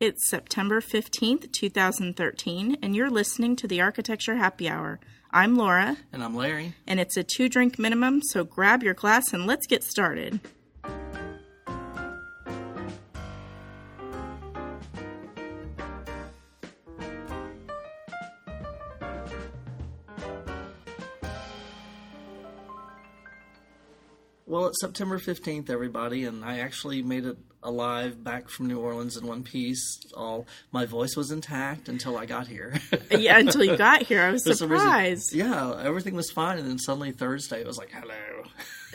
It's September 15th, 2013, and you're listening to the Architecture Happy Hour. I'm Laura, And I'm Larry. and it's a two drink minimum, so grab your glass and let's get started. It's September 15th, everybody, and I actually made it alive back from New Orleans in one piece. All my voice was intact until I got here. Yeah, until you got here, I was For some reason- surprised. yeah, everything was fine, and then suddenly Thursday it was like, "Hello."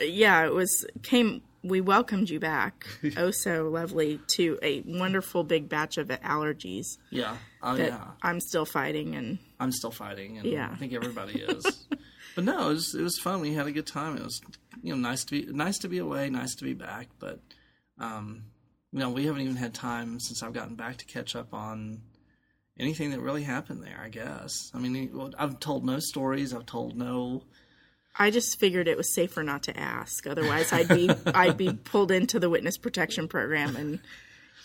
Yeah, it was came. We welcomed you back. Oh, so lovely to a wonderful big batch of allergies Yeah, oh yeah, I'm still fighting, and I'm still fighting, and Yeah. I think everybody is. But no, it was it was fun. We had a good time. It was you know nice to be nice to be away, nice to be back. But um, you know, we haven't even had time since I've gotten back to catch up on anything that really happened there. I guess. I mean, I've told no stories. I've told no. I just figured it was safer not to ask. Otherwise, I'd be I'd be pulled into the witness protection program, and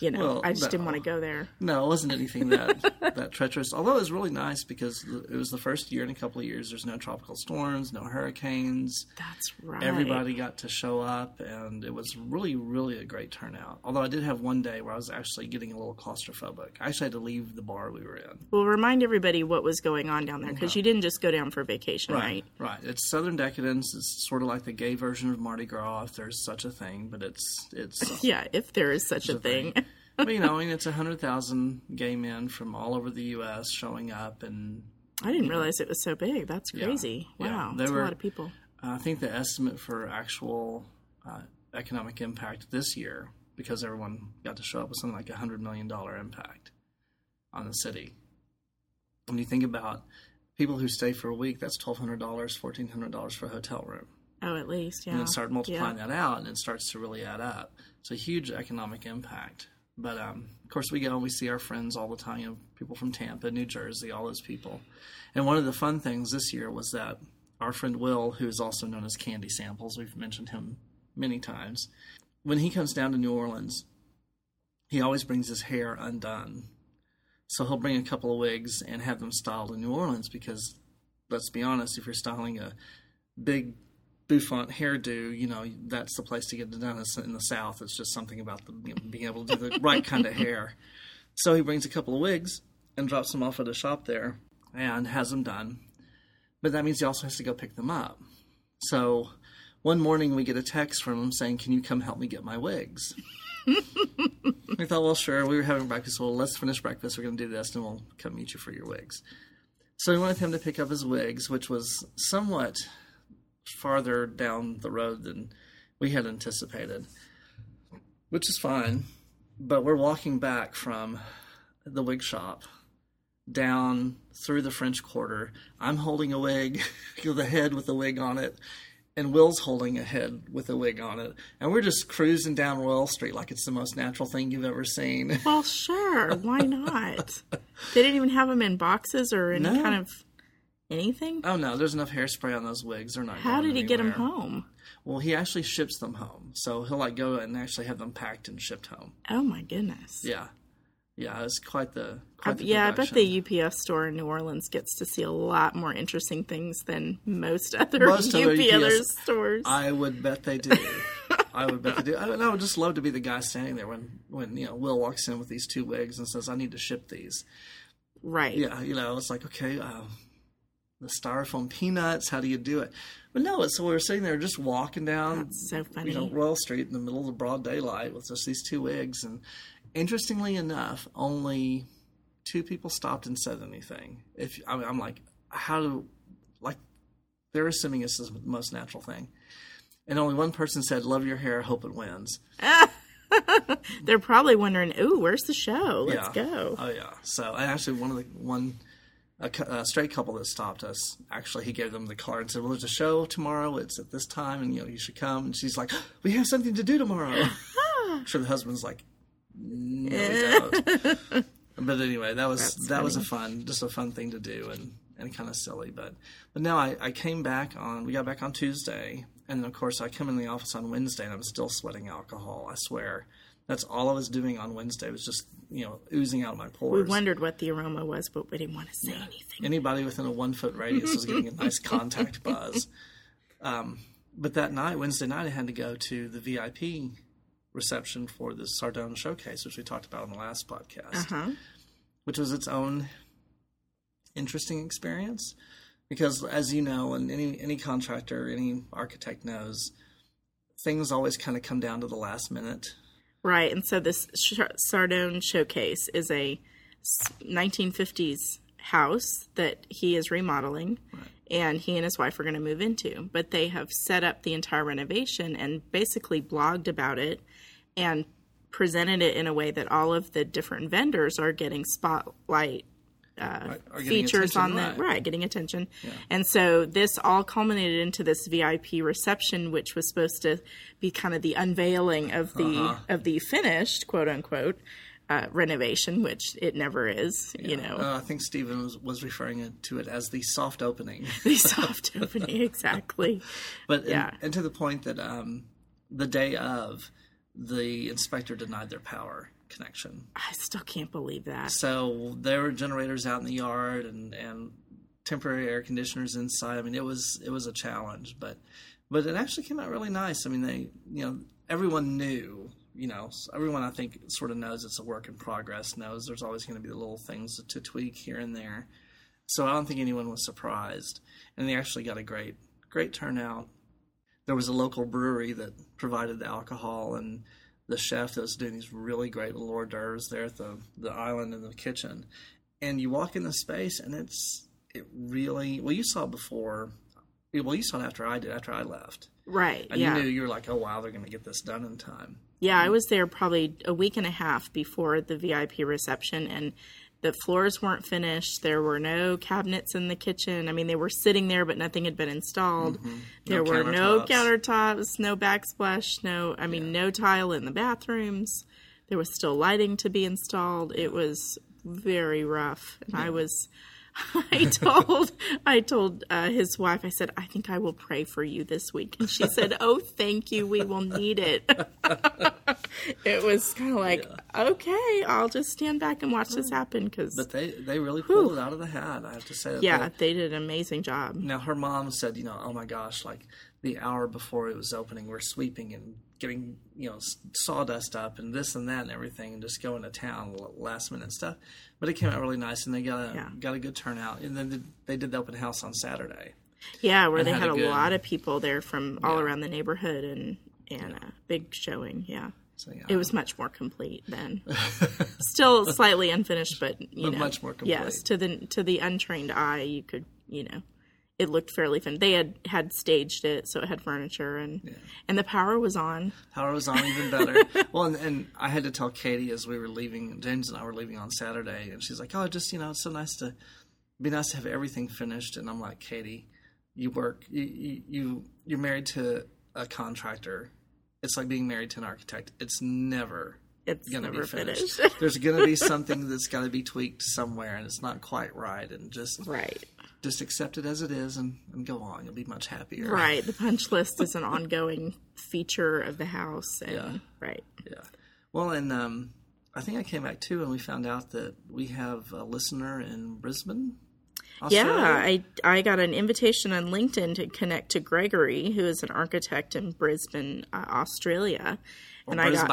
you know, Well, I just didn't want to go there. No, it wasn't anything that that treacherous. Although it was really nice because it was the first year in a couple of years. There's no tropical storms, no hurricanes. That's right. everybody got to show up and it was really really a great turnout although i did have one day where i was actually getting a little claustrophobic i actually had to leave the bar we were in Well, remind everybody what was going on down there because you didn't just go down for vacation, right? right it's southern decadence it's sort of like the gay version of mardi gras if there's such a thing but it's it's Yeah, if there is such a thing. But, you know I mean, it's a hundred thousand gay men from all over the us showing up and I didn't realize it was so big. That's crazy. Yeah, Wow, they that's a lot of people. I think the estimate for actual uh, economic impact this year, because everyone got to show up, was something like a hundred million dollar impact on the city. When you think about people who stay for a week, that's twelve hundred dollars, fourteen hundred dollars for a hotel room, Oh, at least, yeah. and then start multiplying Yeah. that out, and it starts to really add up. It's a huge economic impact. But um, of course, we go and we see our friends all the time. You know, people from Tampa, New Jersey, all those people. And one of the fun things this year was that our friend Will, who is also known as Candy Samples, we've mentioned him many times. When he comes down to New Orleans, he always brings his hair undone. So he'll bring a couple of wigs and have them styled in New Orleans because, let's be honest, if you're styling a big bouffant hairdo, you know, that's the place to get it done. In the South. It's just something about the, you know, being able to do the right kind of hair. So he brings a couple of wigs and drops them off at a shop there and has them done. But that means he also has to go pick them up. So one morning we get a text from him saying, Can you come help me get my wigs? we thought, well, sure. We were having breakfast. Well, let's finish breakfast. We're going to do this, and we'll come meet you for your wigs. So we wanted him to pick up his wigs, which was somewhat farther down the road than we had anticipated, which is fine. But we're walking back from the wig shop down through the French Quarter. I'm holding a wig, the head with the wig on it, and Will's holding a head with a wig on it. And we're just cruising down Royal Street like it's the most natural thing you've ever seen. Well, sure. Why not? they didn't even have them in boxes or any No. kind of anything. Oh no, there's enough hairspray on those wigs. They're not. How did he get them home? Well, he actually ships them home, so he'll like go and actually have them packed and shipped home. Oh my goodness. Yeah, yeah, it's quite the. Quite the yeah, I bet the UPS store in New Orleans gets to see a lot more interesting things than most other Most UPS UPS stores. I would bet they do. I would bet they do. I, and I would just love to be the guy standing there when, when you know Will walks in with these two wigs and says, "I need to ship these." right. Yeah, you know, it's like okay, uh, the styrofoam peanuts. How do you do it? But no, so we were sitting there just walking down, That's so funny. you know, Royal Street in the middle of the broad daylight with just these two wigs, and interestingly enough, only two people stopped and said anything. If I mean, I'm like, how do like they're assuming this is the most natural thing, and only one person said, "Love your hair, hope it wins." They're probably wondering, "Ooh, where's the show? Let's yeah. go." Oh yeah. So I actually, one of the one a, a straight couple that stopped us. Actually, he gave them the card and said, "Well, there's a show tomorrow. It's at this time, and you know you should come." And she's like, "We have something to do tomorrow." I'm sure the husband's like, "No, we don't." but anyway, that was That's that was a fun, just a fun thing to do, and and kind of silly. But but now I, I came back on. We got back on Tuesday, and then of course I come in the office on Wednesday, and I'm still sweating alcohol. I swear. That's all I was doing on Wednesday was just you know oozing out my pores. We wondered what the aroma was, but we didn't want to say anything. Anybody within a one foot radius was getting a nice contact buzz. Um, but that night, Wednesday night, I had to go to the VIP reception for the Sardone showcase, which we talked about on the last podcast, Huh? which was its own interesting experience. Because, as you know, and any any contractor, any architect knows, things always kind of come down to the last minute. Right, and so this Sardone showcase is a 1950s house that he is remodeling, and he and his wife are going to move into. But they have set up the entire renovation and basically blogged about it and presented it in a way that all of the different vendors are getting spotlight Are features on the right. right getting attention and so this all culminated into this vip reception which was supposed to be kind of the unveiling of the Uh-huh. of the finished quote unquote uh, renovation which it never is you know Uh, I think Stephen was, was referring to it as the soft opening. the soft opening exactly But Yeah. and, and to the point that um, the day of, the inspector denied their power connection. i still can't believe that So there were generators out in the yard and, and temporary air conditioners inside. I mean, it was it was a challenge, but but it actually came out really nice. I mean, they you know everyone knew. You know, everyone I think sort of knows it's a work in progress. Knows there's always going to be the little things to tweak here and there. So I don't think anyone was surprised, and they actually got a great great turnout. There was a local brewery that provided the alcohol, and the chef that was doing these really great little hors d'oeuvres there at the the island in the kitchen. And you walk in the space, and it's it really well. You saw it before. Well, you saw it after I did. After I left, right and yeah you knew you were like, "Oh wow, they're to get this done in time." Yeah, I was there probably a week and a half before the VIP reception, and the floors weren't finished. There were no cabinets in the kitchen. I mean, they were sitting there, but nothing had been installed. Mm-hmm. There were no countertops. countertops, no backsplash, no, I mean, no tile in the bathrooms. There was still lighting to be installed. It was very rough. And I was. I told I told uh, his wife. I said, "I think I will pray for you this week," and she said, "Oh, thank you. We will need it." it was kind of like, okay, I'll just stand back and watch this happen because, But they they really pulled it out of the hat. I have to say. That yeah, they- they did an amazing job. Now her mom said, you know, oh my gosh, like the hour before it was opening, we're sweeping and getting you know sawdust up and this and that and everything, and just going to town last minute stuff. But it came out really nice, and they got a Yeah. got a good turnout. And then they did the open house on Saturday. Yeah, where they had had a good- lot of people there from all Yeah. around the neighborhood and and a big showing. Yeah, So yeah, it was much more complete then. Still slightly unfinished, but you But know, much more complete. Yes, to the to the untrained eye, you could you know. It looked fairly finished. They had had staged it, so it had furniture and and the power was on. Power was on even better. well, and, and I had to tell Katie as we were leaving. James and I were leaving on Saturday, and she's like, "Oh, just you know, it's so nice to be nice to have everything finished." And I'm like, "Katie, you work, you you, you you're married to a contractor. It's like being married to an architect. It's never." It's Gonna never be finished. finished. There's gonna be something that's got to be tweaked somewhere, and it's not quite right. And just right. Just accept it as it is, and, and go on. You'll be much happier. Right. The punch list is an ongoing feature of the house. And, Yeah. Right. Yeah. Well, and um, I think I came back too, and we found out that we have a listener in Brisbane. Yeah, I I got an invitation on LinkedIn to connect to Gregory, who is an architect in Brisbane, uh, Australia. And I got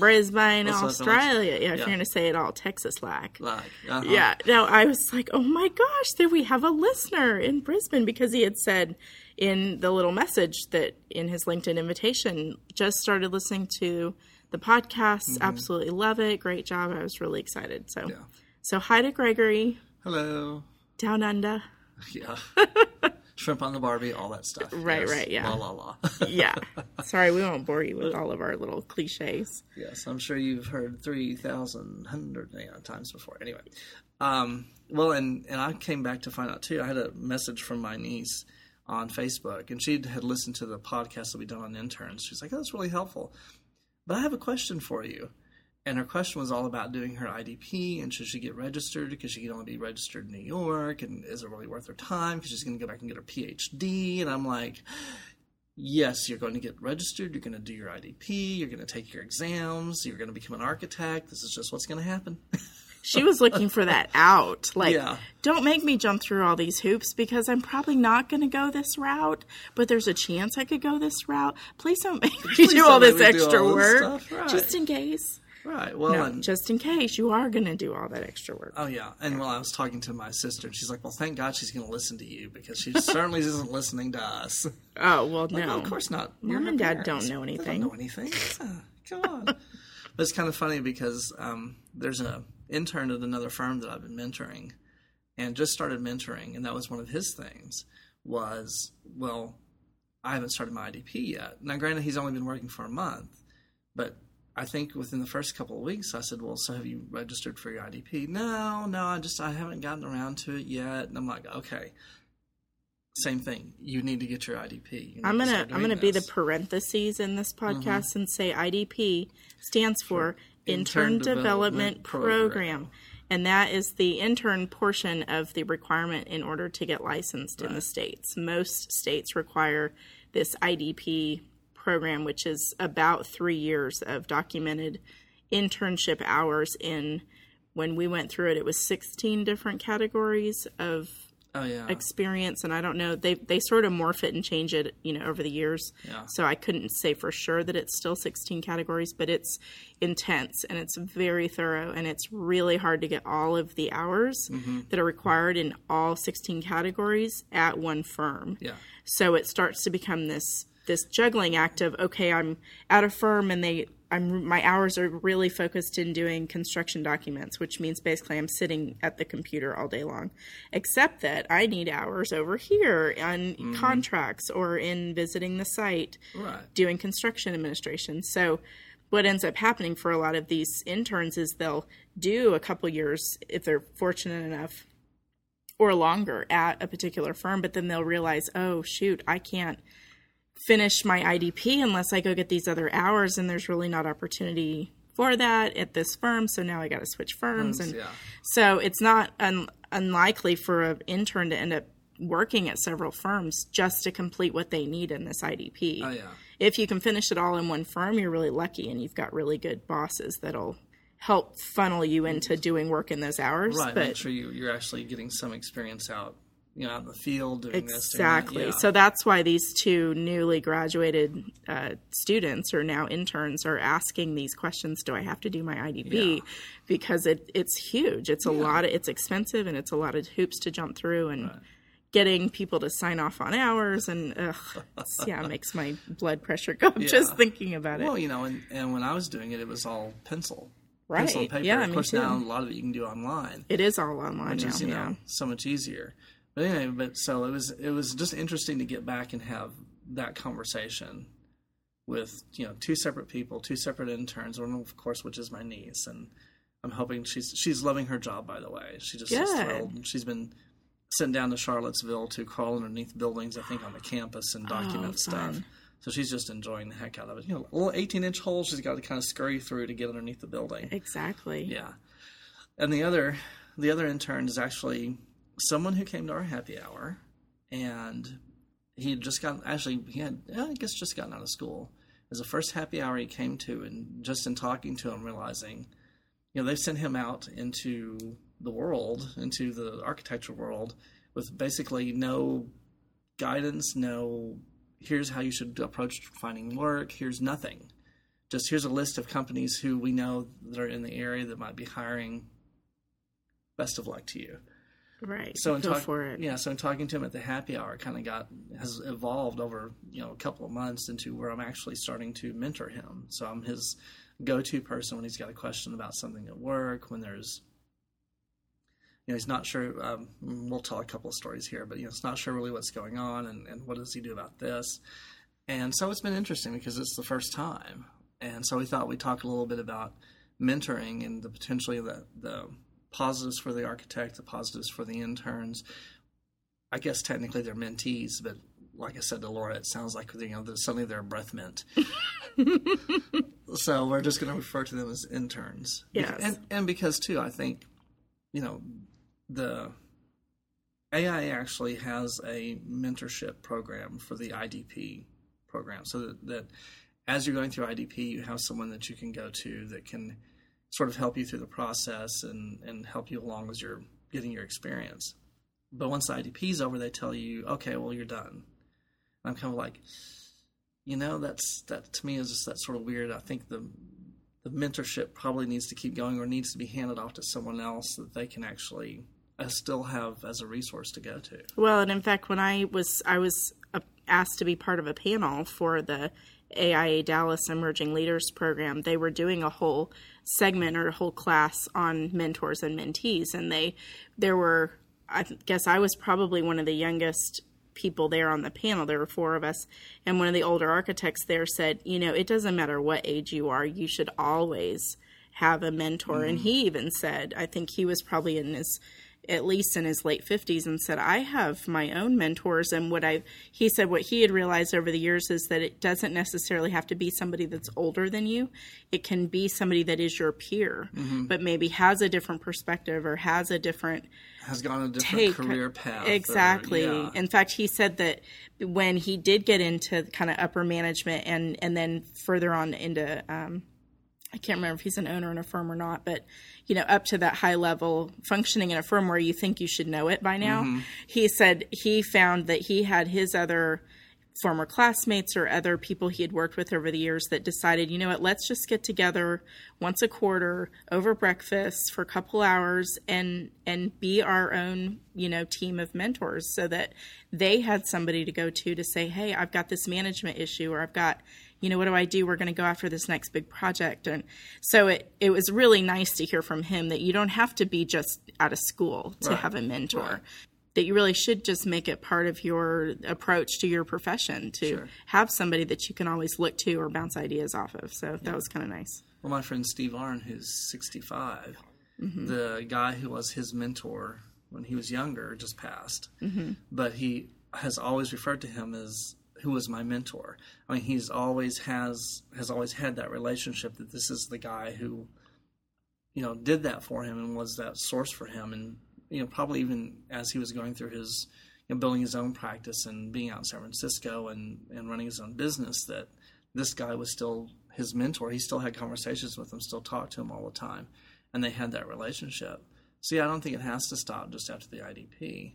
Brisbane, Australia. Yeah, if Yeah. you're going to say it all Texas like. like, uh-huh. Yeah. No, I was like, oh my gosh, there we have a listener in Brisbane because he had said in the little message that in his LinkedIn invitation, just started listening to the podcast. Absolutely love it. Great job. I was really excited. So, Mm-hmm. Yeah. so hi to Gregory Hello. Down under. Yeah. Shrimp on the Barbie, all that stuff. Right, Yes. right, yeah. La la la. Yeah. Sorry, we won't bore you with all of our little cliches. yes, I'm sure you've heard three thousand hundred you know, times before. Anyway, um, well, and and I came back to find out too. I had a message from my niece on Facebook, and she had listened to the podcast that we done on interns. She's like, "Oh, that's really helpful." But I have a question for you. And her question was all about doing her IDP and should she get registered because she can only be registered in New York and is it really worth her time because she's going to go back and get her PhD. And I'm like, yes, you're going to get registered, you're going to do your IDP, you're going to take your exams, you're going to become an architect. This is just what's going to happen. She was looking for that out. Like, Yeah. don't make me jump through all these hoops because I'm probably not going to go this route, but there's a chance I could go this route. Please don't make me do all this extra all work. Right. Just in case. Right. Well, No, and, just in case you are going to do all that extra work. oh yeah. And well, I was talking to my sister, and she's like, "Well, thank God she's going to listen to you because she certainly isn't listening to us." Oh, well, no. No, of course not. You're Mom and Dad parents. don't know anything. They don't know anything. Come on. but it's kind of funny because um, there's an intern at another firm that I've been mentoring, and just started mentoring, and that was one of his things. Was well, I haven't started my IDP yet. Now, granted, he's only been working for a month, but I think within the first couple of weeks, I said, "Well, so have you registered for your IDP?" No, no, I just I haven't gotten around to it yet. And I'm like, okay. Same thing. You need to get your IDP. You I'm gonna start I'm gonna be the parentheses in this mm-hmm. podcast and say IDP stands for Intern, Intern Development, Development Program. Program. And that is the intern portion of the requirement in order to get licensed in the states. Most states require this IDP program, which is about three years of documented internship hours in when we went through it, it was 16 different categories of Oh yeah. experience and I don't know they they sort of morph it and change it you know over the years Yeah. so I couldn't say for sure that it's still 16 categories but it's intense and it's very thorough and it's really hard to get all of the hours Mm-hmm. that are required in all 16 categories at one firm yeah. so it starts to become this this juggling act of okay I'm at a firm and they I'm my hours are really focused in doing construction documents which means basically I'm sitting at the computer all day long. Except that I need hours over here on mm-hmm. contracts or in visiting the site Right. doing construction administration. So what ends up happening for a lot of these interns is they'll do a couple years if they're fortunate enough or longer at a particular firm, but then they'll realize, oh, shoot, I can't finish my IDP unless I go get these other hours, and there's really not opportunity for that at this firm. So now I got to switch firms, and Yeah. so it's not un- unlikely for an intern to end up working at several firms just to complete what they need in this IDP. Oh yeah. If you can finish it all in one firm, you're really lucky, and you've got really good bosses that'll help funnel you into doing work in those hours. Right. but Make sure you, you're actually getting some experience out, you know, out in the field doing this. Exactly. Doing that. So that's why these two newly graduated uh, students or now interns are asking these questions. Do I have to do my IDP? Yeah. Because it it's huge. It's a lot. Of, it's expensive and it's a lot of hoops to jump through and. Getting people to sign off on hours and ugh, yeah, it makes my blood pressure go up just thinking about it. Well, you know, and, and when I was doing it, it was all pencil. Right. Pencil and paper. Yeah, of course, too. now a lot of it you can do online. It is all online which now. is you know so much easier. But anyway, but so it was it was just interesting to get back and have that conversation with you know two separate people, two separate interns, one of course which is my niece, and I'm hoping she's she's loving her job by the way. She just is thrilled. She's been sent down to Charlottesville to crawl underneath buildings, I think on the campus and oh, document stuff. Oh, fun. So she's just enjoying the heck out of it. You know, a little 18 inch hole she's got to kind of scurry through to get underneath the building. Exactly. Yeah. And the other the other intern is actually someone who came to our happy hour and he had just gotten actually he had I guess just gotten out of school. It was the first happy hour he came to and just in talking to him realizing you know, they've sent him out into the world, into the architecture world with basically no guidance, no here's how you should approach finding work, here's nothing just here's a list of companies who we know that are in the area that might be hiring. Best of luck to you. Right. So in go talk- for it. yeah, so in talking to him at the happy hour, kind of got has evolved over you know a couple of months into where I'm actually starting to mentor him. So I'm his go-to person when he's got a question about something at work, when there's you know he's not sure. Um, we'll tell a couple of stories here, but you know it's not sure really what's going on and, and what does he do about this. And so it's been interesting because it's the first time, and so we thought we'd talk a little bit about mentoring and the potentially the the positives for the architect, the positives for the interns. I guess technically they're mentees, but like I said to Laura, it sounds like you know that suddenly they're a breath mint. so we're just going to refer to them as interns. Yes. and and because too, I think you know the AIA actually has a mentorship program for the IDP program, so that, that as you're going through IDP, you have someone that you can go to that can sort of help you through the process and, and help you along as you're getting your experience. But once the IDP is over, they tell you, okay, well, you're done. And I'm kind of like, you know, that's that to me is just that sort of weird. I think the the mentorship probably needs to keep going or needs to be handed off to someone else that they can actually uh, still have as a resource to go to. Well, and in fact, when I was I was uh, asked to be part of a panel for the AIA Dallas Emerging Leaders Program, they were doing a whole segment or a whole class on mentors and mentees, and they there were I guess I was probably one of the youngest people there on the panel. There were four of us, and one of the older architects there said, "You know, it doesn't matter what age you are, you should always." have a mentor mm-hmm. and he even said i think he was probably in his at least in his late 50s and said i have my own mentors and what i he said what he had realized over the years is that it doesn't necessarily have to be somebody that's older than you it can be somebody that is your peer mm-hmm. but maybe has a different perspective or has a different has gone a different take. career path exactly or, yeah. in fact he said that when he did get into kind of upper management and and then further on into um, I can't remember if he's an owner in a firm or not, but you know, up to that high level functioning in a firm where you think you should know it by now. Mm-hmm. He said he found that he had his other former classmates or other people he had worked with over the years that decided, you know what, let's just get together once a quarter over breakfast for a couple hours and and be our own, you know, team of mentors so that they had somebody to go to to say, "Hey, I've got this management issue or I've got you know, what do I do? We're going to go after this next big project. And so it, it was really nice to hear from him that you don't have to be just out of school to right. have a mentor. Right. That you really should just make it part of your approach to your profession to sure. have somebody that you can always look to or bounce ideas off of. So yeah. that was kind of nice. Well, my friend Steve Arn, who's 65, mm-hmm. the guy who was his mentor when he was younger just passed. Mm-hmm. But he has always referred to him as who was my mentor. I mean, he's always has has always had that relationship that this is the guy who, you know, did that for him and was that source for him. And you know, probably even as he was going through his, you know, building his own practice and being out in San Francisco and and running his own business, that this guy was still his mentor. He still had conversations with him, still talked to him all the time, and they had that relationship. Yeah, I don't think it has to stop just after the IDP.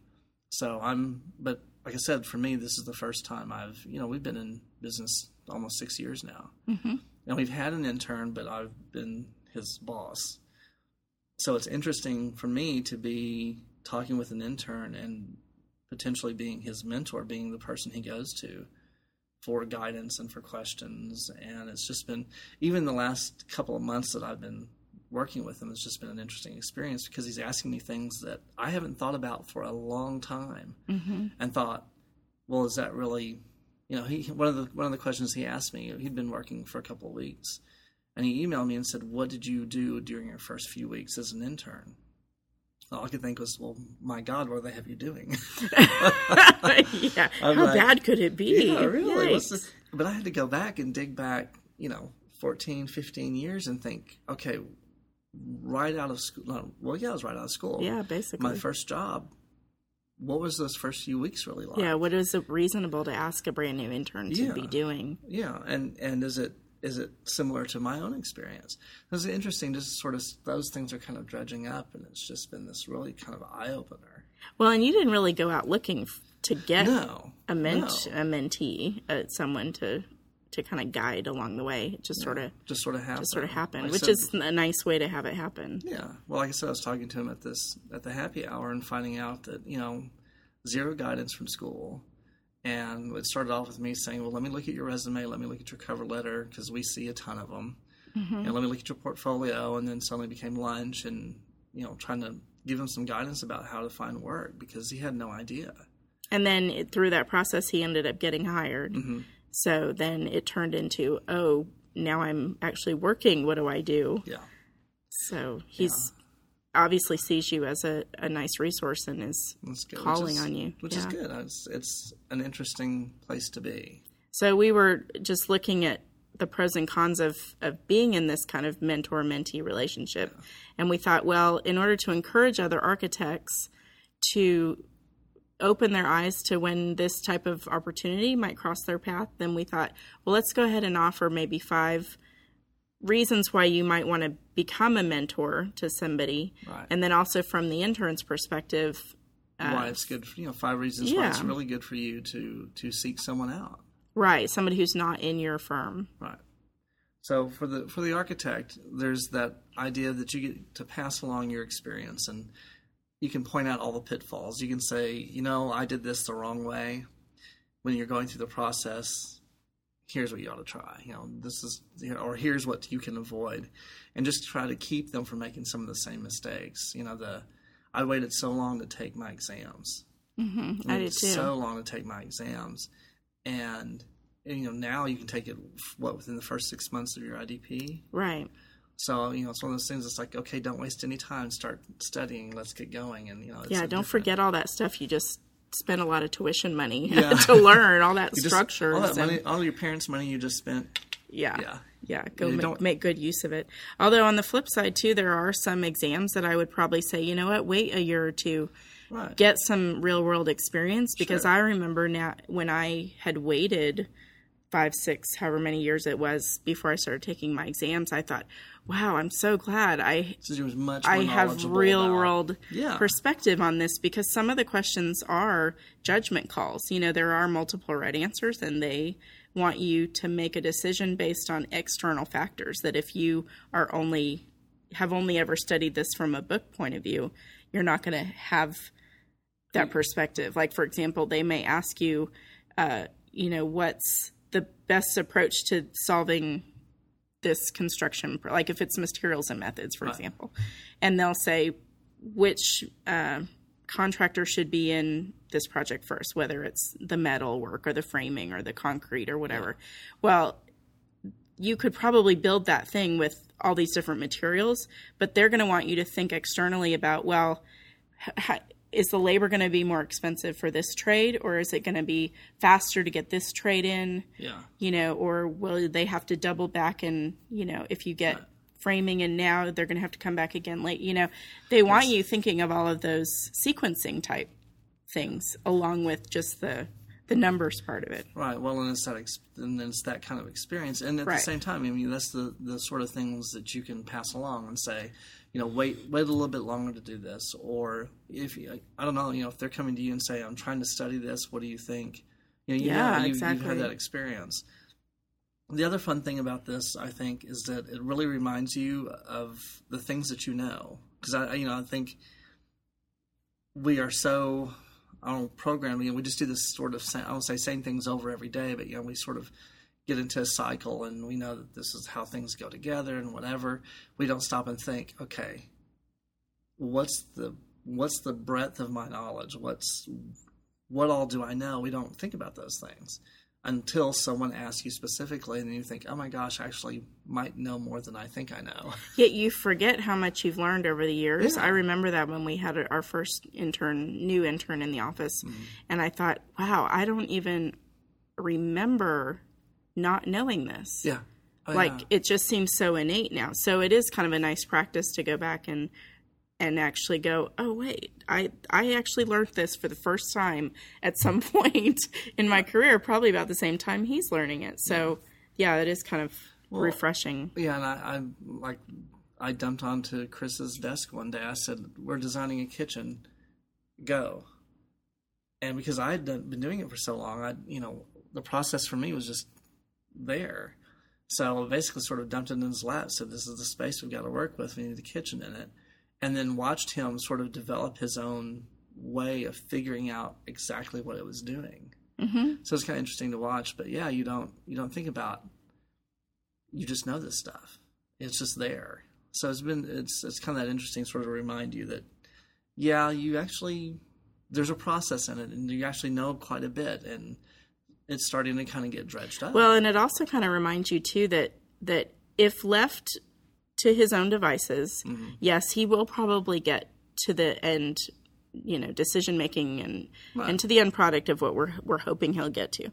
So I'm, but like I said, for me, this is the first time I've, you know, we've been in business almost six years now. Mm-hmm. And we've had an intern, but I've been his boss. So it's interesting for me to be talking with an intern and potentially being his mentor, being the person he goes to for guidance and for questions. And it's just been, even the last couple of months that I've been working with him has just been an interesting experience because he's asking me things that I haven't thought about for a long time, mm-hmm. and thought, well, is that really, you know, he one of the one of the questions he asked me, he'd been working for a couple of weeks, and he emailed me and said, "What did you do during your first few weeks as an intern?" All I could think was, "Well, my God, what do they have you doing?" yeah, how like, bad could it be? Yeah, really. But I had to go back and dig back, you know, 14, 15 years and think, okay, right out of school. well, yeah, I was right out of school. Yeah, basically. My first job. What was those first few weeks really like? Yeah, what is it reasonable to ask a brand new intern to yeah. be doing? Yeah, and and is it is it similar to my own experience? It's interesting. Just sort of those things are kind of dredging up, and it's just been this really kind of eye opener. Well, and you didn't really go out looking to get no, a ment no. a mentee, uh, someone to to kind of guide along the way. It just yeah, sort of just sort of happened. Just sort of happened, like which said, is a nice way to have it happen. Yeah. Well, like I said, I was talking to him at this at the happy hour and finding out that you know zero guidance from school. And it started off with me saying, "Well, let me look at your resume. Let me look at your cover letter because we see a ton of them. Mm-hmm. And let me look at your portfolio." And then suddenly became lunch, and you know, trying to give him some guidance about how to find work because he had no idea. And then it, through that process, he ended up getting hired. Mm-hmm. So then it turned into, oh, now I'm actually working. What do I do? Yeah. So he's yeah. obviously sees you as a, a nice resource and is calling is, on you. Which yeah. is good. It's, it's an interesting place to be. So we were just looking at the pros and cons of, of being in this kind of mentor mentee relationship. Yeah. And we thought, well, in order to encourage other architects to open their eyes to when this type of opportunity might cross their path, then we thought, well, let's go ahead and offer maybe five reasons why you might want to become a mentor to somebody. Right. And then also from the intern's perspective, uh, why it's good, for, you know, five reasons why it's really good for you to to seek someone out. right, somebody who's not in your firm. Right. So for the for the architect, there's that idea that you get to pass along your experience, and you can point out all the pitfalls. You can say, you know, I did this the wrong way. When you're going through the process, here's what you ought to try. You know, this is, you know, or here's what you can avoid, and just try to keep them from making some of the same mistakes. You know, the I waited so long to take my exams. Mm-hmm. I did waited too. so long to take my exams, and, and, you know now you can take it what within the first six months of your IDP. right. So you know it's one of those things. It's like okay, don't waste any time. Start studying. Let's get going. And you know, it's Yeah, don't forget all that stuff you just spent a lot of tuition money Yeah. to learn all that structures. all that and- money, all your parents' money you just spent. yeah. Yeah. Yeah, go ma- don't- make good use of it. Although on the flip side too, there are some exams that I would probably say, you know what, wait a year or two, Right. get some real world experience because Sure. I remember now when I had waited five, six, however many years it was before I started taking my exams, I thought, wow, I'm so glad I So was much. I have real about- world Yeah. perspective on this because some of the questions are judgment calls. You know, there are multiple right answers and they want you to make a decision based on external factors that if you are only have only ever studied this from a book point of view, you're not going to have that perspective. Like for example, they may ask you uh, you know, what's the best approach to solving this construction like if it's materials and methods for example. And they'll say which uh, contractor should be in this project first whether it's the metal work or the framing or the concrete or whatever. Well you could probably build that thing with all these different materials but they're going to want you to think externally about well h- is the labor going to be more expensive for this trade or is it going to be faster to get this trade in Yeah. you know, or will they have to double back and, you know, if you get framing and now they're going to have to come back again late, you know, they want you thinking of all of those sequencing type things along with just the the numbers part of it. Right. Well, and it's that, ex- and it's that kind of experience, and at Right. the same time, I mean, that's the the sort of things that you can pass along and say, you know, wait wait a little bit longer to do this, or if you, I don't know, you know, if they're coming to you and say, I'm trying to study this, what do you think? You know, you Yeah, know, you, exactly. You've had that experience. The other fun thing about this, I think, is that it really reminds you of the things that you know, because I, I- you know, I think we are so I don't know, programmed. You know, we just do this sort of I don't say same things over every day, but you know, we sort of get into a cycle, and we know that this is how things go together, and whatever. We don't stop and think, okay, what's the what's the breadth of my knowledge? What's what all do I know? We don't think about those things until someone asks you specifically, and then you think, oh my gosh, I actually might know more than I think I know. Yet you forget how much you've learned over the years. Yeah. I remember that when we had our first intern, new intern in the office, mm-hmm. and I thought, wow, I don't even remember not knowing this. yeah, Oh, like yeah. it just seems so innate now. So it is kind of a nice practice to go back and and actually go, oh wait, I I actually learned this for the first time at some point in my career, probably about the same time he's learning it. So yeah, it is kind of refreshing. Yeah, and I, I like I dumped onto Chris's desk one day. I said, "We're designing a kitchen. Go." And because I had done, been doing it for so long, I you know the process for me was just there. So I basically sort of dumped it in his lap. Said, "This is the space we've got to work with. We need a kitchen in it." And then watched him sort of develop his own way of figuring out exactly what it was doing. hmm So it's kind of interesting to watch. But yeah, you don't you don't think about you just know this stuff. It's just there. So it's been it's it's kind of that interesting sort of remind you that yeah, you actually there's a process in it, and you actually know quite a bit, and it's starting to kind of get dredged up. Well, and it also kind of reminds you too that that if left to his own devices, Mm-hmm. yes, he will probably get to the end, you know, decision making and and to the end product of what we're we're hoping he'll get to.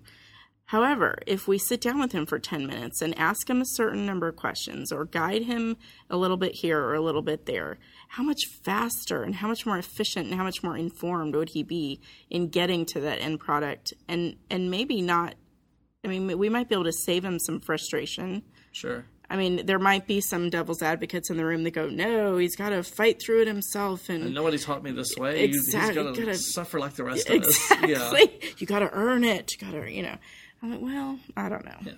However, if we sit down with him for 10 minutes and ask him a certain number of questions or guide him a little bit here or a little bit there, how much faster and how much more efficient and how much more informed would he be in getting to that end product and and maybe not I mean we might be able to save him some frustration. Sure. I mean, there might be some devil's advocates in the room that go, "No, he's got to fight through it himself." And, And nobody taught me this way. Exactly, He's got to suffer like the rest of us. exactly, Yeah. you got to earn it. You got to, you know. I'm like, well, I don't know. Yeah.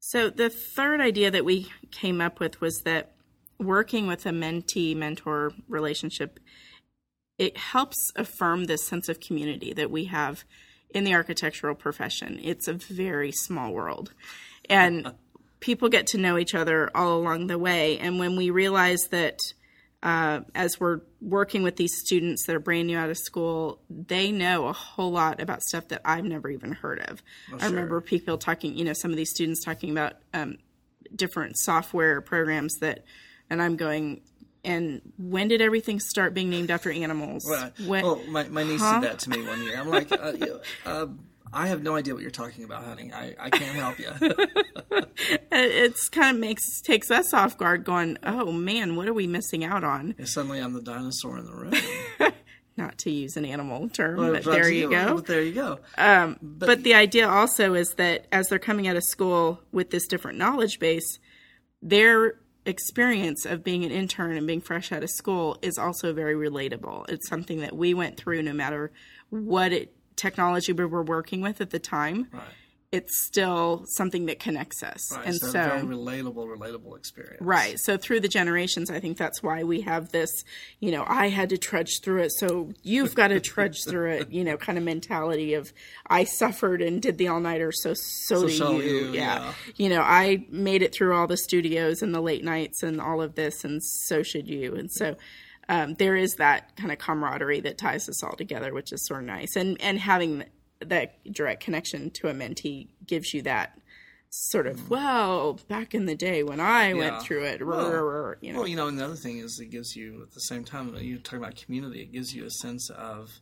So the third idea that we came up with was that working with a mentee mentor relationship it helps affirm this sense of community that we have in the architectural profession. It's a very small world. And people get to know each other all along the way. And when we realize that uh, as we're working with these students that are brand new out of school, they know a whole lot about stuff that I've never even heard of. I remember people talking, you know, some of these students talking about um, different software programs that, and I'm going, and when did everything start being named after animals? When, well, my, my niece Huh? did that to me one year. I'm like, uh, uh, I have no idea what you're talking about, honey. I, I can't help you. it's kind of makes takes us off guard, going, "Oh man, what are we missing out on?" and suddenly I'm the dinosaur in the room. Not to use an animal term, Well, but but there you go. Um, but there you go. but the idea also is that as they're coming out of school with this different knowledge base, their experience of being an intern and being fresh out of school is also very relatable. It's something that we went through no matter what it, technology we were working with at the time. Right. It's still something that connects us. Right. and so, so, very relatable, relatable experience. Right. So through the generations, I think that's why we have this, you know, I had to trudge through it, so you've got to trudge through it, you know, kind of mentality of I suffered and did the all nighter, so so, do shall you. you, yeah. yeah. You know, I made it through all the studios and the late nights and all of this, and so should you. And so um, there is that kind of camaraderie that ties us all together, which is sort of nice. And and having that direct connection to a mentee gives you that sort of well back in the day when I Mm. Yeah. went through it, Well, rrr, rrr, you know. Well, you know, and the other thing is, it gives you at the same time you talk about community. It gives you a sense of,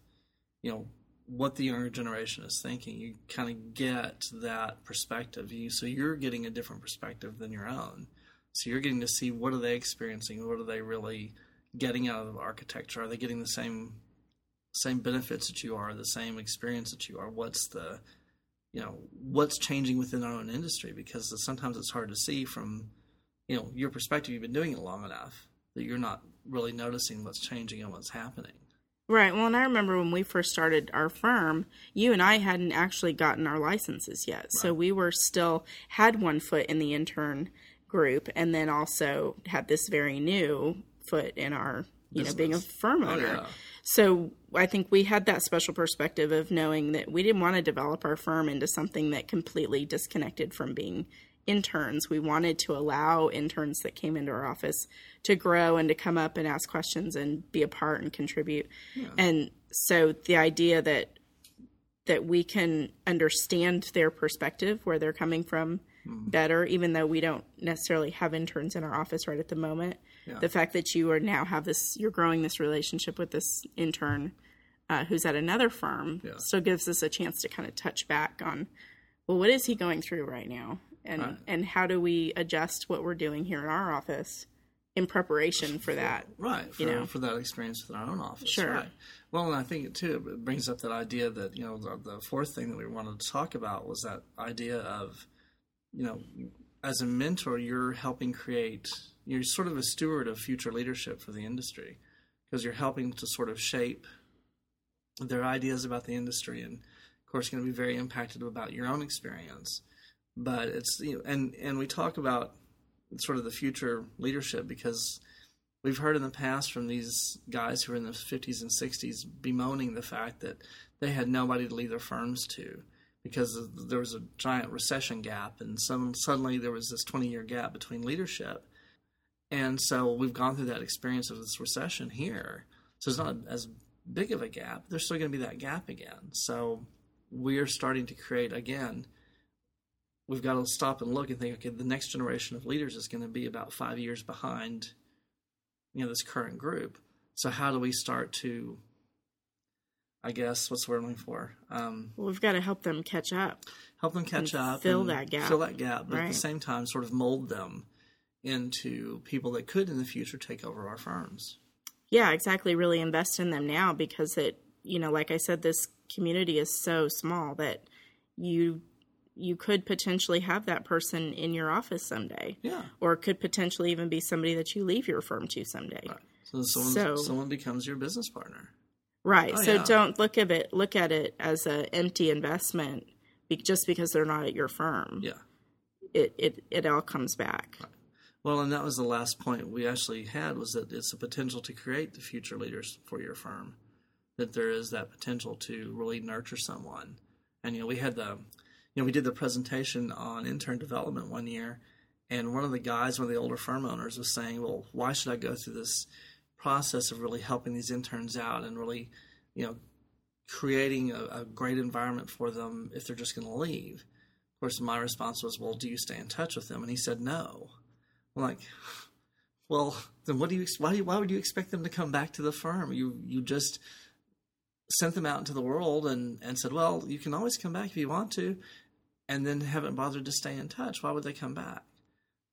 you know, what the younger generation is thinking. You kind of get that perspective. You so you're getting a different perspective than your own. So you're getting to see what are they experiencing. What are they really getting out of architecture? Are they getting the same same benefits that you are, the same experience that you are? What's the you know what's changing within our own industry because sometimes it's hard to see from you know your perspective you've been doing it long enough that you're not really noticing what's changing and what's happening Right. Well, and I remember when we first started our firm, you and I hadn't actually gotten our licenses yet. So we were still had one foot in the intern group and then also had this very new foot in our, you know, being a Business. firm oh owner. yeah So I think we had that special perspective of knowing that we didn't want to develop our firm into something that completely disconnected from being interns. We wanted to allow interns that came into our office to grow and to come up and ask questions and be a part and contribute. And so the idea that that we can understand their perspective, where they're coming from hmm. better, even though we don't necessarily have interns in our office right at the moment. The fact that you are now have this, you're growing this relationship with this intern uh, who's at another firm, still gives us a chance to kind of touch back on, well, what is he going through right now, and and how do we adjust what we're doing here in our office in preparation for that? right for, know. for that experience with our own office Sure. right well and i think it too it brings up that idea that you know the, the fourth thing that we wanted to talk about was that idea of you know as a mentor you're helping create you're sort of a steward of future leadership for the industry because you're helping to sort of shape their ideas about the industry and of course going to be very impacted about your own experience. But it's you know and and we talk about sort of the future leadership because we've heard in the past from these guys who are in the 50s and 60s bemoaning the fact that they had nobody to lead their firms to because there was a giant recession gap and some suddenly there was this 20 year gap between leadership and so we've gone through that experience of this recession here so it's not as big of a gap there's still going to be that gap again so we're starting to create again we've got to stop and look and think okay the next generation of leaders is going to be about five years behind you know this current group so how do we start to I guess what's the word I'm looking for? Um, Well, we've got to help them catch up. help them catch And up, fill that gap. fill that gap, but at the same time, sort of mold them into people that could in the future take over our firms. Yeah, exactly. Really invest in them now because it, you know, like I said, this community is so small that you you could potentially have that person in your office someday. Yeah. Or it could potentially even be somebody that you leave your firm to someday. So someone, So- someone becomes your business partner. Right. Oh, so yeah. don't look at it look at it as an empty investment just because they're not at your firm. Yeah. It it it all comes back. Well, and that was the last point we actually had was that it's a potential to create the future leaders for your firm. That there is that potential to really nurture someone. And you know, we had the you know, we did the presentation on intern development one year and one of the guys, one of the older firm owners was saying, Well, why should I go through this process of really helping these interns out and really, you know, creating a, a great environment for them if they're just gonna leave? Of course my response was, Well, do you stay in touch with them? And he said no. I'm like, well, then what do you? Why do why would you expect them to come back to the firm? You you just sent them out into the world and and said, well, you can always come back if you want to, and then haven't bothered to stay in touch. Why would they come back?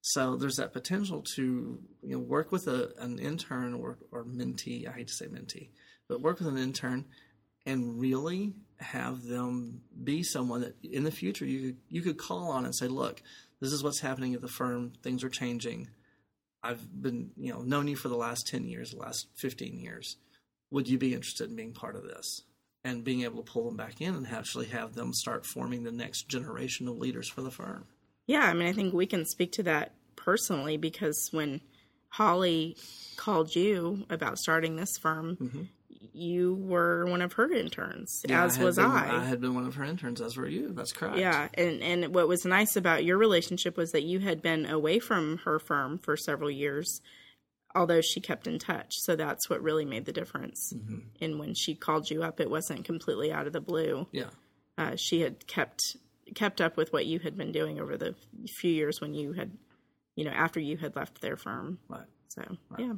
So there's that potential to you know work with a an intern or or mentee. I hate to say mentee, but work with an intern and really have them be someone that in the future you could, you could call on and say, look, this is what's happening at the firm. Things are changing. I've been, you know, known you for the last 10 years, the last 15 years. Would you be interested in being part of this? And being able to pull them back in and actually have them start forming the next generation of leaders for the firm. Yeah, I mean, I think we can speak to that personally because when Holly called you about starting this firm, mm-hmm. You were one of her interns. Yeah, as had was been- I. I had been one of her interns, as were you. That's correct. Yeah, and and what was nice about your relationship was that you had been away from her firm for several years, although she kept in touch. So that's what really made the difference. Mm-hmm. And when she called you up, it wasn't completely out of the blue. Yeah. Uh, she had kept kept up with what you had been doing over the few years when you had, you know, after you had left their firm. Right. So yeah,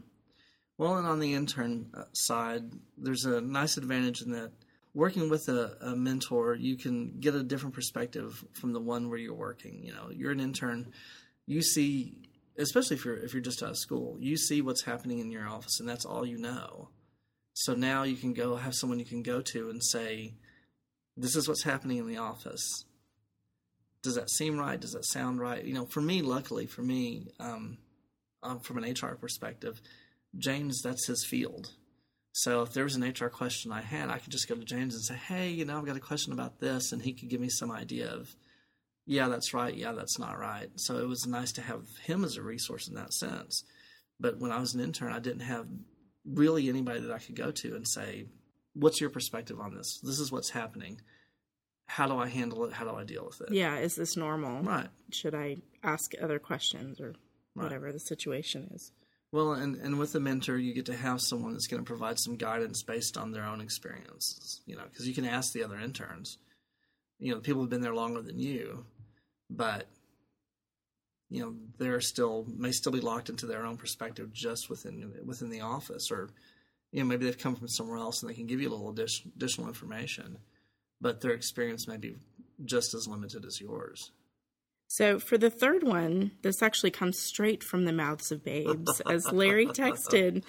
Well, and on the intern uh, side, there's a nice advantage in that working with a, a mentor, you can get a different perspective from the one where you're working. You know, you're an intern, you see, especially if you're if you're just out of school, you see what's happening in your office, and that's all you know. So now you can go have someone you can go to and say, "This is what's happening in the office." Does that seem right? Does that sound right? You know, for me, luckily for me, um, um, from an HR perspective, James, that's his field. So if there was an HR question I had, I could just go to James and say, "Hey, you know, I've got a question about this," and he could give me some idea of, "Yeah, that's right. Yeah, that's not right." So it was nice to have him as a resource in that sense. But when I was an intern, I didn't have really anybody that I could go to and say, "What's your perspective on this? This is what's happening. How do I handle it? How do I deal with it?" yeah. Is this normal? Right. Should I ask other questions or whatever the situation is? Well, and, and with a mentor, you get to have someone that's going to provide some guidance based on their own experiences, you know, because you can ask the other interns, you know, people have been there longer than you, but, you know, they're still, may still be locked into their own perspective just within, within the office, or, you know, maybe they've come from somewhere else and they can give you a little additional information, but their experience may be just as limited as yours. So for the third one, this actually comes straight from the mouths of babes, as Larry texted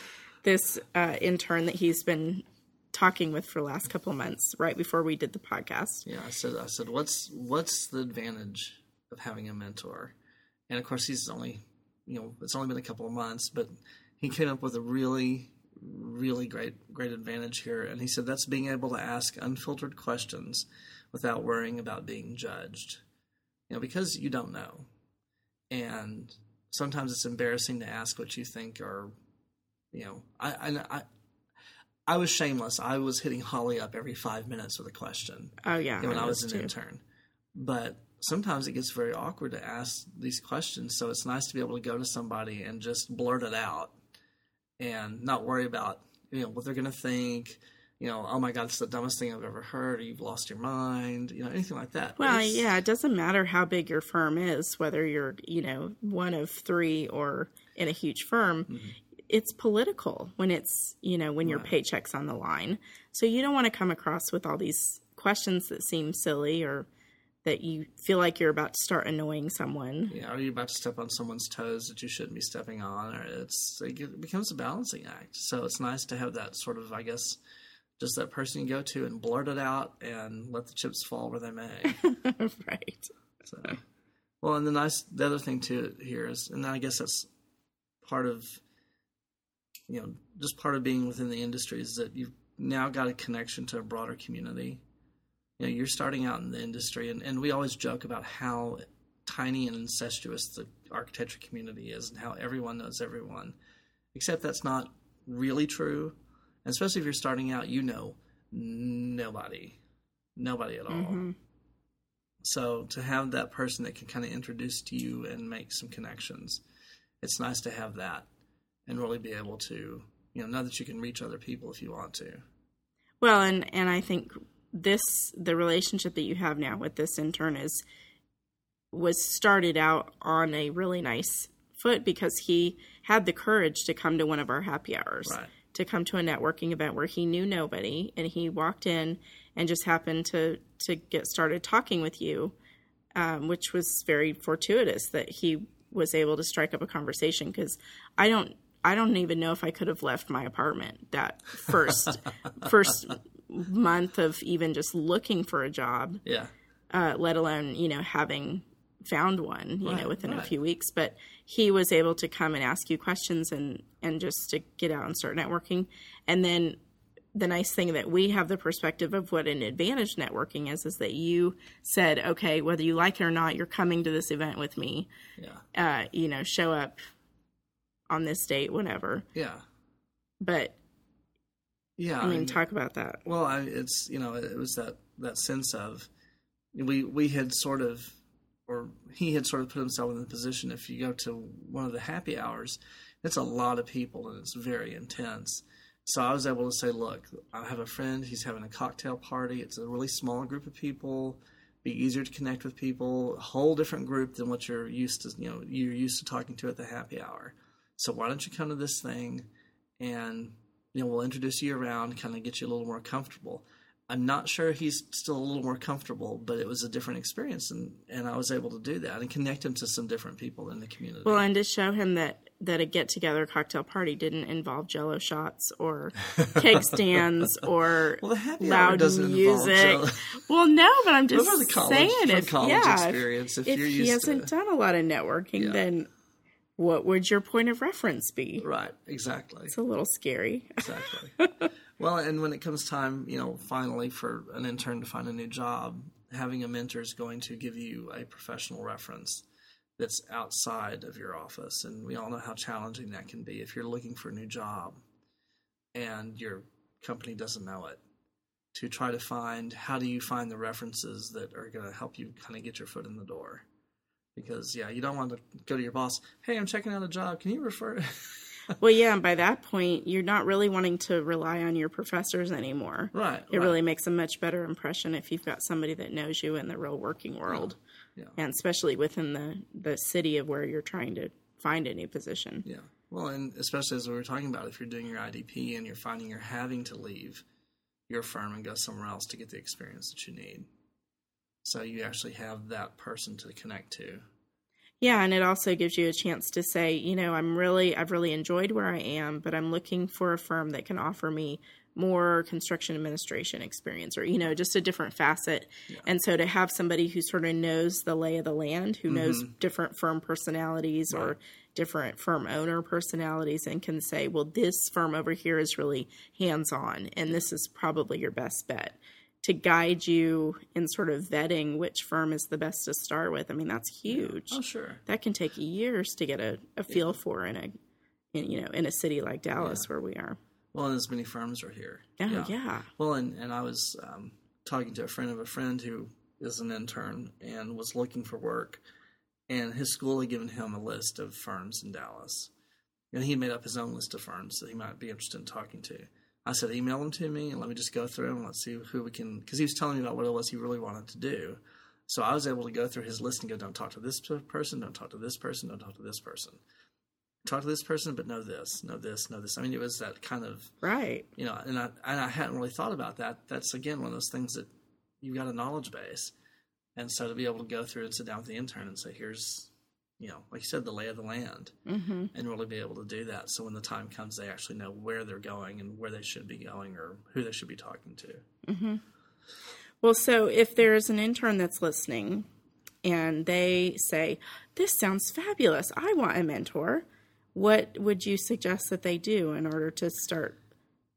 this uh, intern that he's been talking with for the last couple of months, right before we did the podcast. Yeah, I said, I said, what's what's the advantage of having a mentor? And of course, he's only, you know, it's only been a couple of months, but he came up with a really, really great, great advantage here. And he said that's being able to ask unfiltered questions without worrying about being judged, you know, because you don't know, and sometimes it's embarrassing to ask what you think or, you know, I, I, I I was shameless. I was hitting Holly up every five minutes with a question Oh yeah, when I was was an too. intern. But sometimes it gets very awkward to ask these questions. So it's nice to be able to go to somebody and just blurt it out and not worry about, you know, what they're going to think. You know, oh my God, it's the dumbest thing I've ever heard. Or you've lost your mind. You know, anything like that. Well, It's- yeah, it doesn't matter how big your firm is, whether you're, you know, one of three or in a huge firm. Mm-hmm. it's political when it's you know when your Right. paycheck's on the line. So you don't want to come across with all these questions that seem silly or that you feel like you're about to start annoying someone. Yeah, are you about to step on someone's toes that you shouldn't be stepping on? Or it's it becomes a balancing act. So it's nice to have that sort of, I guess, just that person you go to and blurt it out and let the chips fall where they may. right. So, well, and the nice, the other thing too here is, and I guess that's part of, you know, just part of being within the industry is that you've now got a connection to a broader community. You know, you're starting out in the industry, and, and we always joke about how tiny and incestuous the architecture community is, and how everyone knows everyone. Except that's not really true, and especially if you're starting out, you know nobody, nobody at all. Mm-hmm. So to have that person that can kind of introduce to you and make some connections, it's nice to have that and really be able to, you know, know that you can reach other people if you want to. Well, and and I think this the relationship that you have now with this intern is was started out on a really nice foot because he had the courage to come to one of our happy hours. Right. To come to a networking event where he knew nobody and he walked in and just happened to to get started talking with you, um, which was very fortuitous that he was able to strike up a conversation because I don't I don't even know if I could have left my apartment that first first month of even just looking for a job, Yeah. uh, let alone you know having found one you Right, know within a few weeks. But he was able to come and ask you questions and and just to get out and start networking, and then. The nice thing that we have the perspective of what an advantage networking is is that you said, okay, whether you like it or not, you're coming to this event with me. Yeah. Uh, you know, show up on this date, whatever. Yeah. But Yeah. I mean, and- talk about that. Well, I, it's you know it was that that sense of we we had sort of or he had sort of put himself in the position. If you go to one of the happy hours, it's a lot of people and it's very intense. So I was able to say, look, I have a friend. He's having a cocktail party. It's a really small group of people. Be easier to connect with people. A whole different group than what you're used to. You know, you're used to talking to at the happy hour. So why don't you come to this thing, and you know we'll introduce you around, kind of get you a little more comfortable. I'm not sure he's still a little more comfortable, but it was a different experience, and and I was able to do that and connect him to some different people in the community. Well, and to show him that that a get together cocktail party didn't involve Jello shots or cake stands or Well, the happy hour loud music. Well, no, but I'm just the college- saying if college yeah, if- experience, if he hasn't to- done a lot of networking, Yeah. then what would your point of reference be? right, exactly. It's a little scary. exactly. well, and when it comes time, you know, finally for an intern to find a new job, having a mentor is going to give you a professional reference that's outside of your office. And we all know how challenging that can be if you're looking for a new job and your company doesn't know it. To try to find how do you find the references that are going to help you kind of get your foot in the door. Because, yeah, you don't want to go to your boss, hey, I'm checking out a job. Can you refer? Well, yeah, and by that point, you're not really wanting to rely on your professors anymore. right. It right. really makes a much better impression if you've got somebody that knows you in the real working world, Yeah. and especially within the the city of where you're trying to find a new position. Yeah. Well, and especially as we were talking about, if you're doing your IDP and you're finding you're having to leave your firm and go somewhere else to get the experience that you need. So you actually have that person to connect to. Yeah, and it also gives you a chance to say, you know, I'm really I've really enjoyed where I am, but I'm looking for a firm that can offer me more construction administration experience or you know just a different facet. And so to have somebody who sort of knows the lay of the land who knows mm-hmm. different firm personalities or different firm owner personalities and can say well this firm over here is really hands on and this is probably your best bet to guide you in sort of vetting which firm is the best to start with i mean that's huge Oh, sure. that can take years to get a, a feel for in a in, you know in a city like Dallas where we are. Well, and as many firms are here. Oh yeah. Well, and, and I was um, talking to a friend of a friend who is an intern and was looking for work, and his school had given him a list of firms in Dallas, and he made up his own list of firms that he might be interested in talking to. I said, email them to me and let me just go through them and let's see who we can, because he was telling me about what it was he really wanted to do. So I was able to go through his list and go, don't talk to this person, don't talk to this person, don't talk to this person. talk to this person, but know this, know this, know this. I mean, it was that kind of Right. you know, and I and I hadn't really thought about that. That's again one of those things that you've got a knowledge base, and so to be able to go through and sit down with the intern and say, "Here's, you know, like you said, the lay of the land," Mm-hmm. and really be able to do that. So when the time comes, they actually know where they're going and where they should be going or who they should be talking to. Well, so if there's an intern that's listening and they say, This sounds fabulous, I want a mentor, what would you suggest that they do in order to start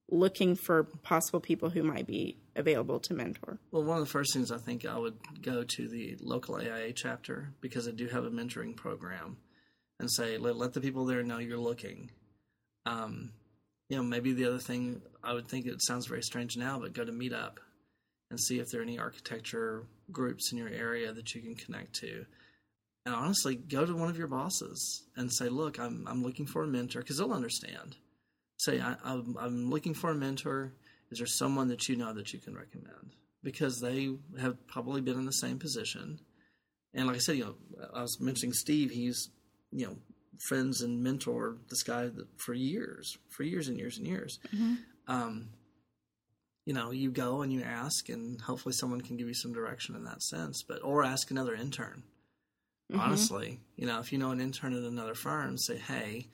looking for possible people who might be available to mentor? Well, one of the first things I think I would go to the local AIA chapter because they do have a mentoring program, and say let, let the people there know you're looking. Um, you know, maybe the other thing I would think it sounds very strange now, but go to Meetup and see if there are any architecture groups in your area that you can connect to. And honestly, go to one of your bosses and say, "Look, I'm I'm looking for a mentor," because they'll understand. Say, I, I'm I'm looking for a mentor. Is there someone that you know that you can recommend? Because they have probably been in the same position. And like I said, you know, I was mentioning Steve. He's, you know, friends and mentor this guy that, for years, for years and years and years. Um, you know, you go and you ask, and hopefully someone can give you some direction in that sense. But or ask another intern. Honestly, you know, if you know an intern at another firm, say, hey,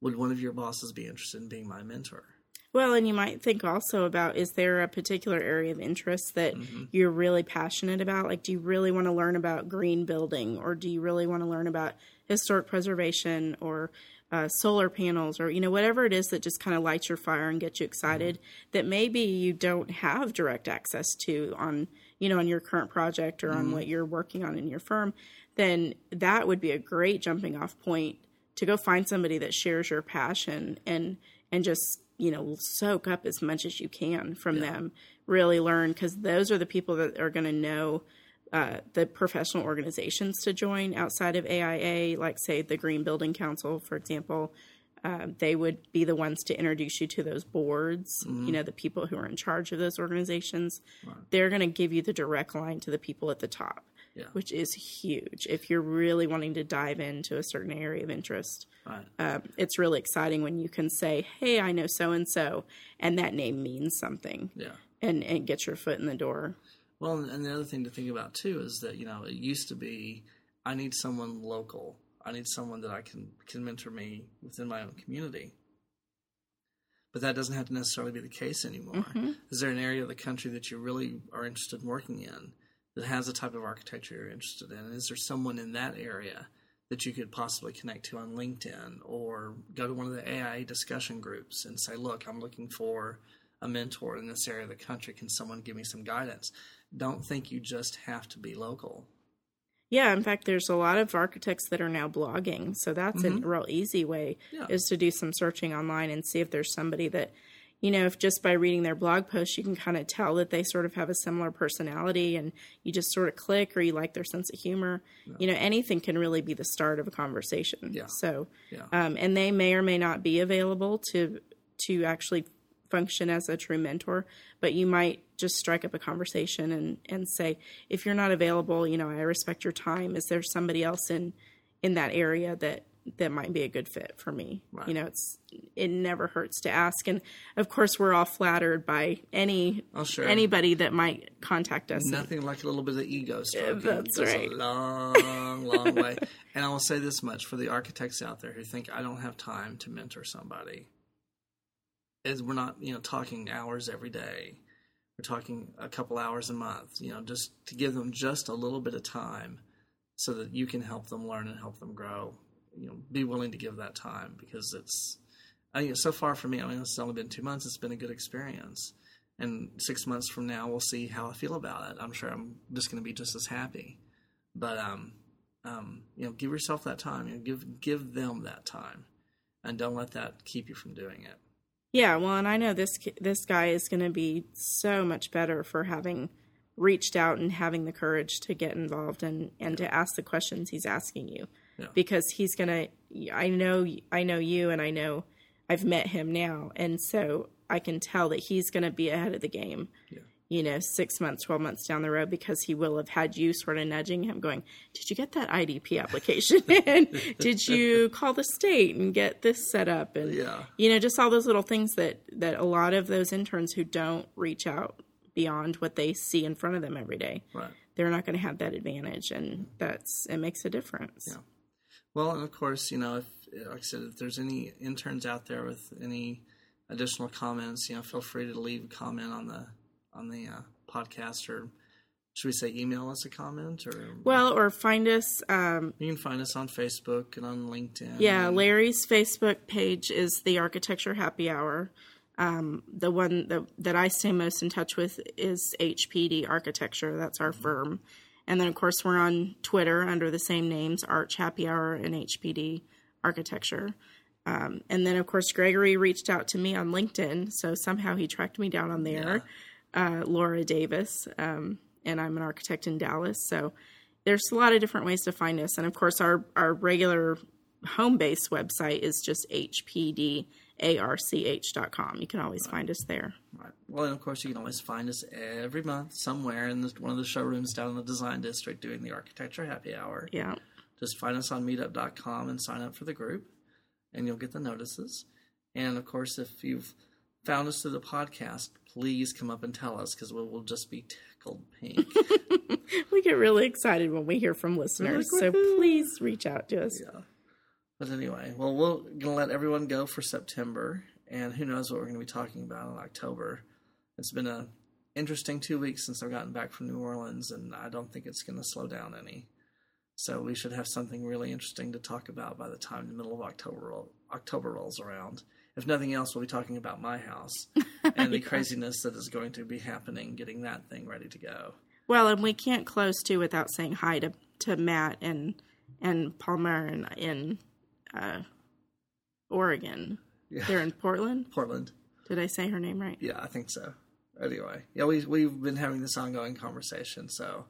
would one of your bosses be interested in being my mentor? Well, and you might think also about is there a particular area of interest that mm-hmm. you're really passionate about? Like, do you really want to learn about green building, or do you really want to learn about historic preservation or uh, solar panels, or you know whatever it is that just kind of lights your fire and gets you excited mm-hmm. that maybe you don't have direct access to on you know on your current project or on what mm-hmm. you're working on in your firm? Then that would be a great jumping off point to go find somebody that shares your passion and and just you know soak up as much as you can from them. Really learn because those are the people that are going to know uh, the professional organizations to join outside of aia like say the green building council for example um, they would be the ones to introduce you to those boards you know the people who are in charge of those organizations. They're going to give you the direct line to the people at the top Yeah. which is huge if you're really wanting to dive into a certain area of interest Right. um, it's really exciting when you can say, "Hey, I know so and so," and that name means something, Yeah. and and get your foot in the door. Well, and- the other thing to think about too is that you know it used to be, I need someone local. I need someone that I can can mentor me within my own community. But that doesn't have to necessarily be the case anymore. Is there an area of the country that you really are interested in working in that has the type of architecture you're interested in? Is there someone in that area that you could possibly connect to on LinkedIn or go to one of the AIA discussion groups and say, look, I'm looking for a mentor in this area of the country. Can someone give me some guidance? Don't think you just have to be local. Yeah, in fact, there's a lot of architects that are now blogging, so that's a mm-hmm. real easy way Yeah. is to do some searching online and see if there's somebody that, you know, if just by reading their blog posts you can kind of tell that they sort of have a similar personality and you just sort of click or you like their sense of humor. You know, anything can really be the start of a conversation. Yeah. So, Yeah. um, and they may or may not be available to to actually function as a true mentor but you might just strike up a conversation and and say if you're not available you know i respect your time is there somebody else in in that area that that might be a good fit for me you know it's it never hurts to ask and of course we're all flattered by any Oh, sure. anybody that might contact us Nothing like a little bit of ego stroking. that's right. A long, long way. And I will say this much for the architects out there who think I don't have time to mentor somebody. Is we're not, you know, talking hours every day. We're talking a couple hours a month, you know, just to give them just a little bit of time so that you can help them learn and help them grow. You know, be willing to give that time because it's I think so far for me, I mean, it's only been two months. It's been a good experience. And six months from now, we'll see how I feel about it. I'm sure I'm just going to be just as happy. But um, um, you know, give yourself that time. You know, give give them that time, and don't let that keep you from doing it. Yeah, well, and I know this this guy is going to be so much better for having reached out and having the courage to get involved and and to ask the questions he's asking you, Yeah. because he's gonna. I know I know you, and I know I've met him now, and so I can tell that he's going to be ahead of the game. Yeah. you know, six months, 12 months down the road because he will have had you sort of nudging him, going, Did you get that IDP application in? Did you call the state and get this set up? And, Yeah. you know, just all those little things that, that a lot of those interns who don't reach out beyond what they see in front of them every day, Right. they're not going to have that advantage. And that's, it makes a difference. Yeah. Well, and of course, you know, if like I said, if there's any interns out there with any additional comments, you know, feel free to leave a comment on the on the uh, podcast, or should we say email us a comment, or Well, or find us, um, you can find us on Facebook and on LinkedIn. Yeah, Larry's Facebook page is the Architecture Happy Hour. Um, the one that, that I stay most in touch with is HPD Architecture. That's our firm. And then, of course, we're on Twitter under the same names Arch Happy Hour and HPD Architecture. Um, and then, of course, Gregory reached out to me on LinkedIn. So somehow he tracked me down on there, uh, Laura Davis. Um, and I'm an architect in Dallas. So there's a lot of different ways to find us. And of course, our, our regular home base website is just hpdarch.com. You can always find us there. Right. Well, and of course, you can always find us every month somewhere in the, one of the showrooms down in the Design District doing the Architecture Happy Hour. Yeah. Just find us on meetup.com and sign up for the group, and you'll get the notices. And of course, if you've found us through the podcast, please come up and tell us because we will just be tickled pink. We get really excited when we hear from listeners. like, so please reach out to us. yeah. But anyway, well, we're gonna let everyone go for September, and who knows what we're gonna be talking about in October. It's been a interesting two weeks since I've gotten back from New Orleans, and I don't think it's gonna slow down any. So we should have something really interesting to talk about by the time the middle of October October rolls around. If nothing else, we'll be talking about my house and the craziness that is going to be happening, getting that thing ready to go. Well, and we can't close too without saying hi to, to Matt and and Palmer in, in uh, Oregon. Yeah. They're in Portland. Portland. Did I say her name right? Yeah, I think so. Anyway, yeah, we we've been having this ongoing conversation, so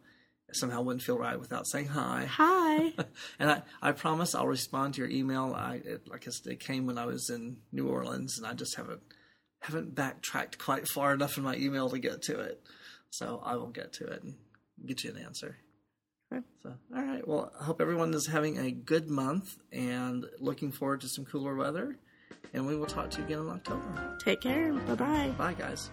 it somehow wouldn't feel right without saying hi. Hi. And I, I promise I'll respond to your email. I it, like I said, it came when I was in New Orleans, and I just haven't haven't backtracked quite far enough in my email to get to it. So I will get to it and get you an answer. So all right. Well, I hope everyone is having a good month and looking forward to some cooler weather. And we will talk to you again in October. Take care. Bye bye. Bye, guys.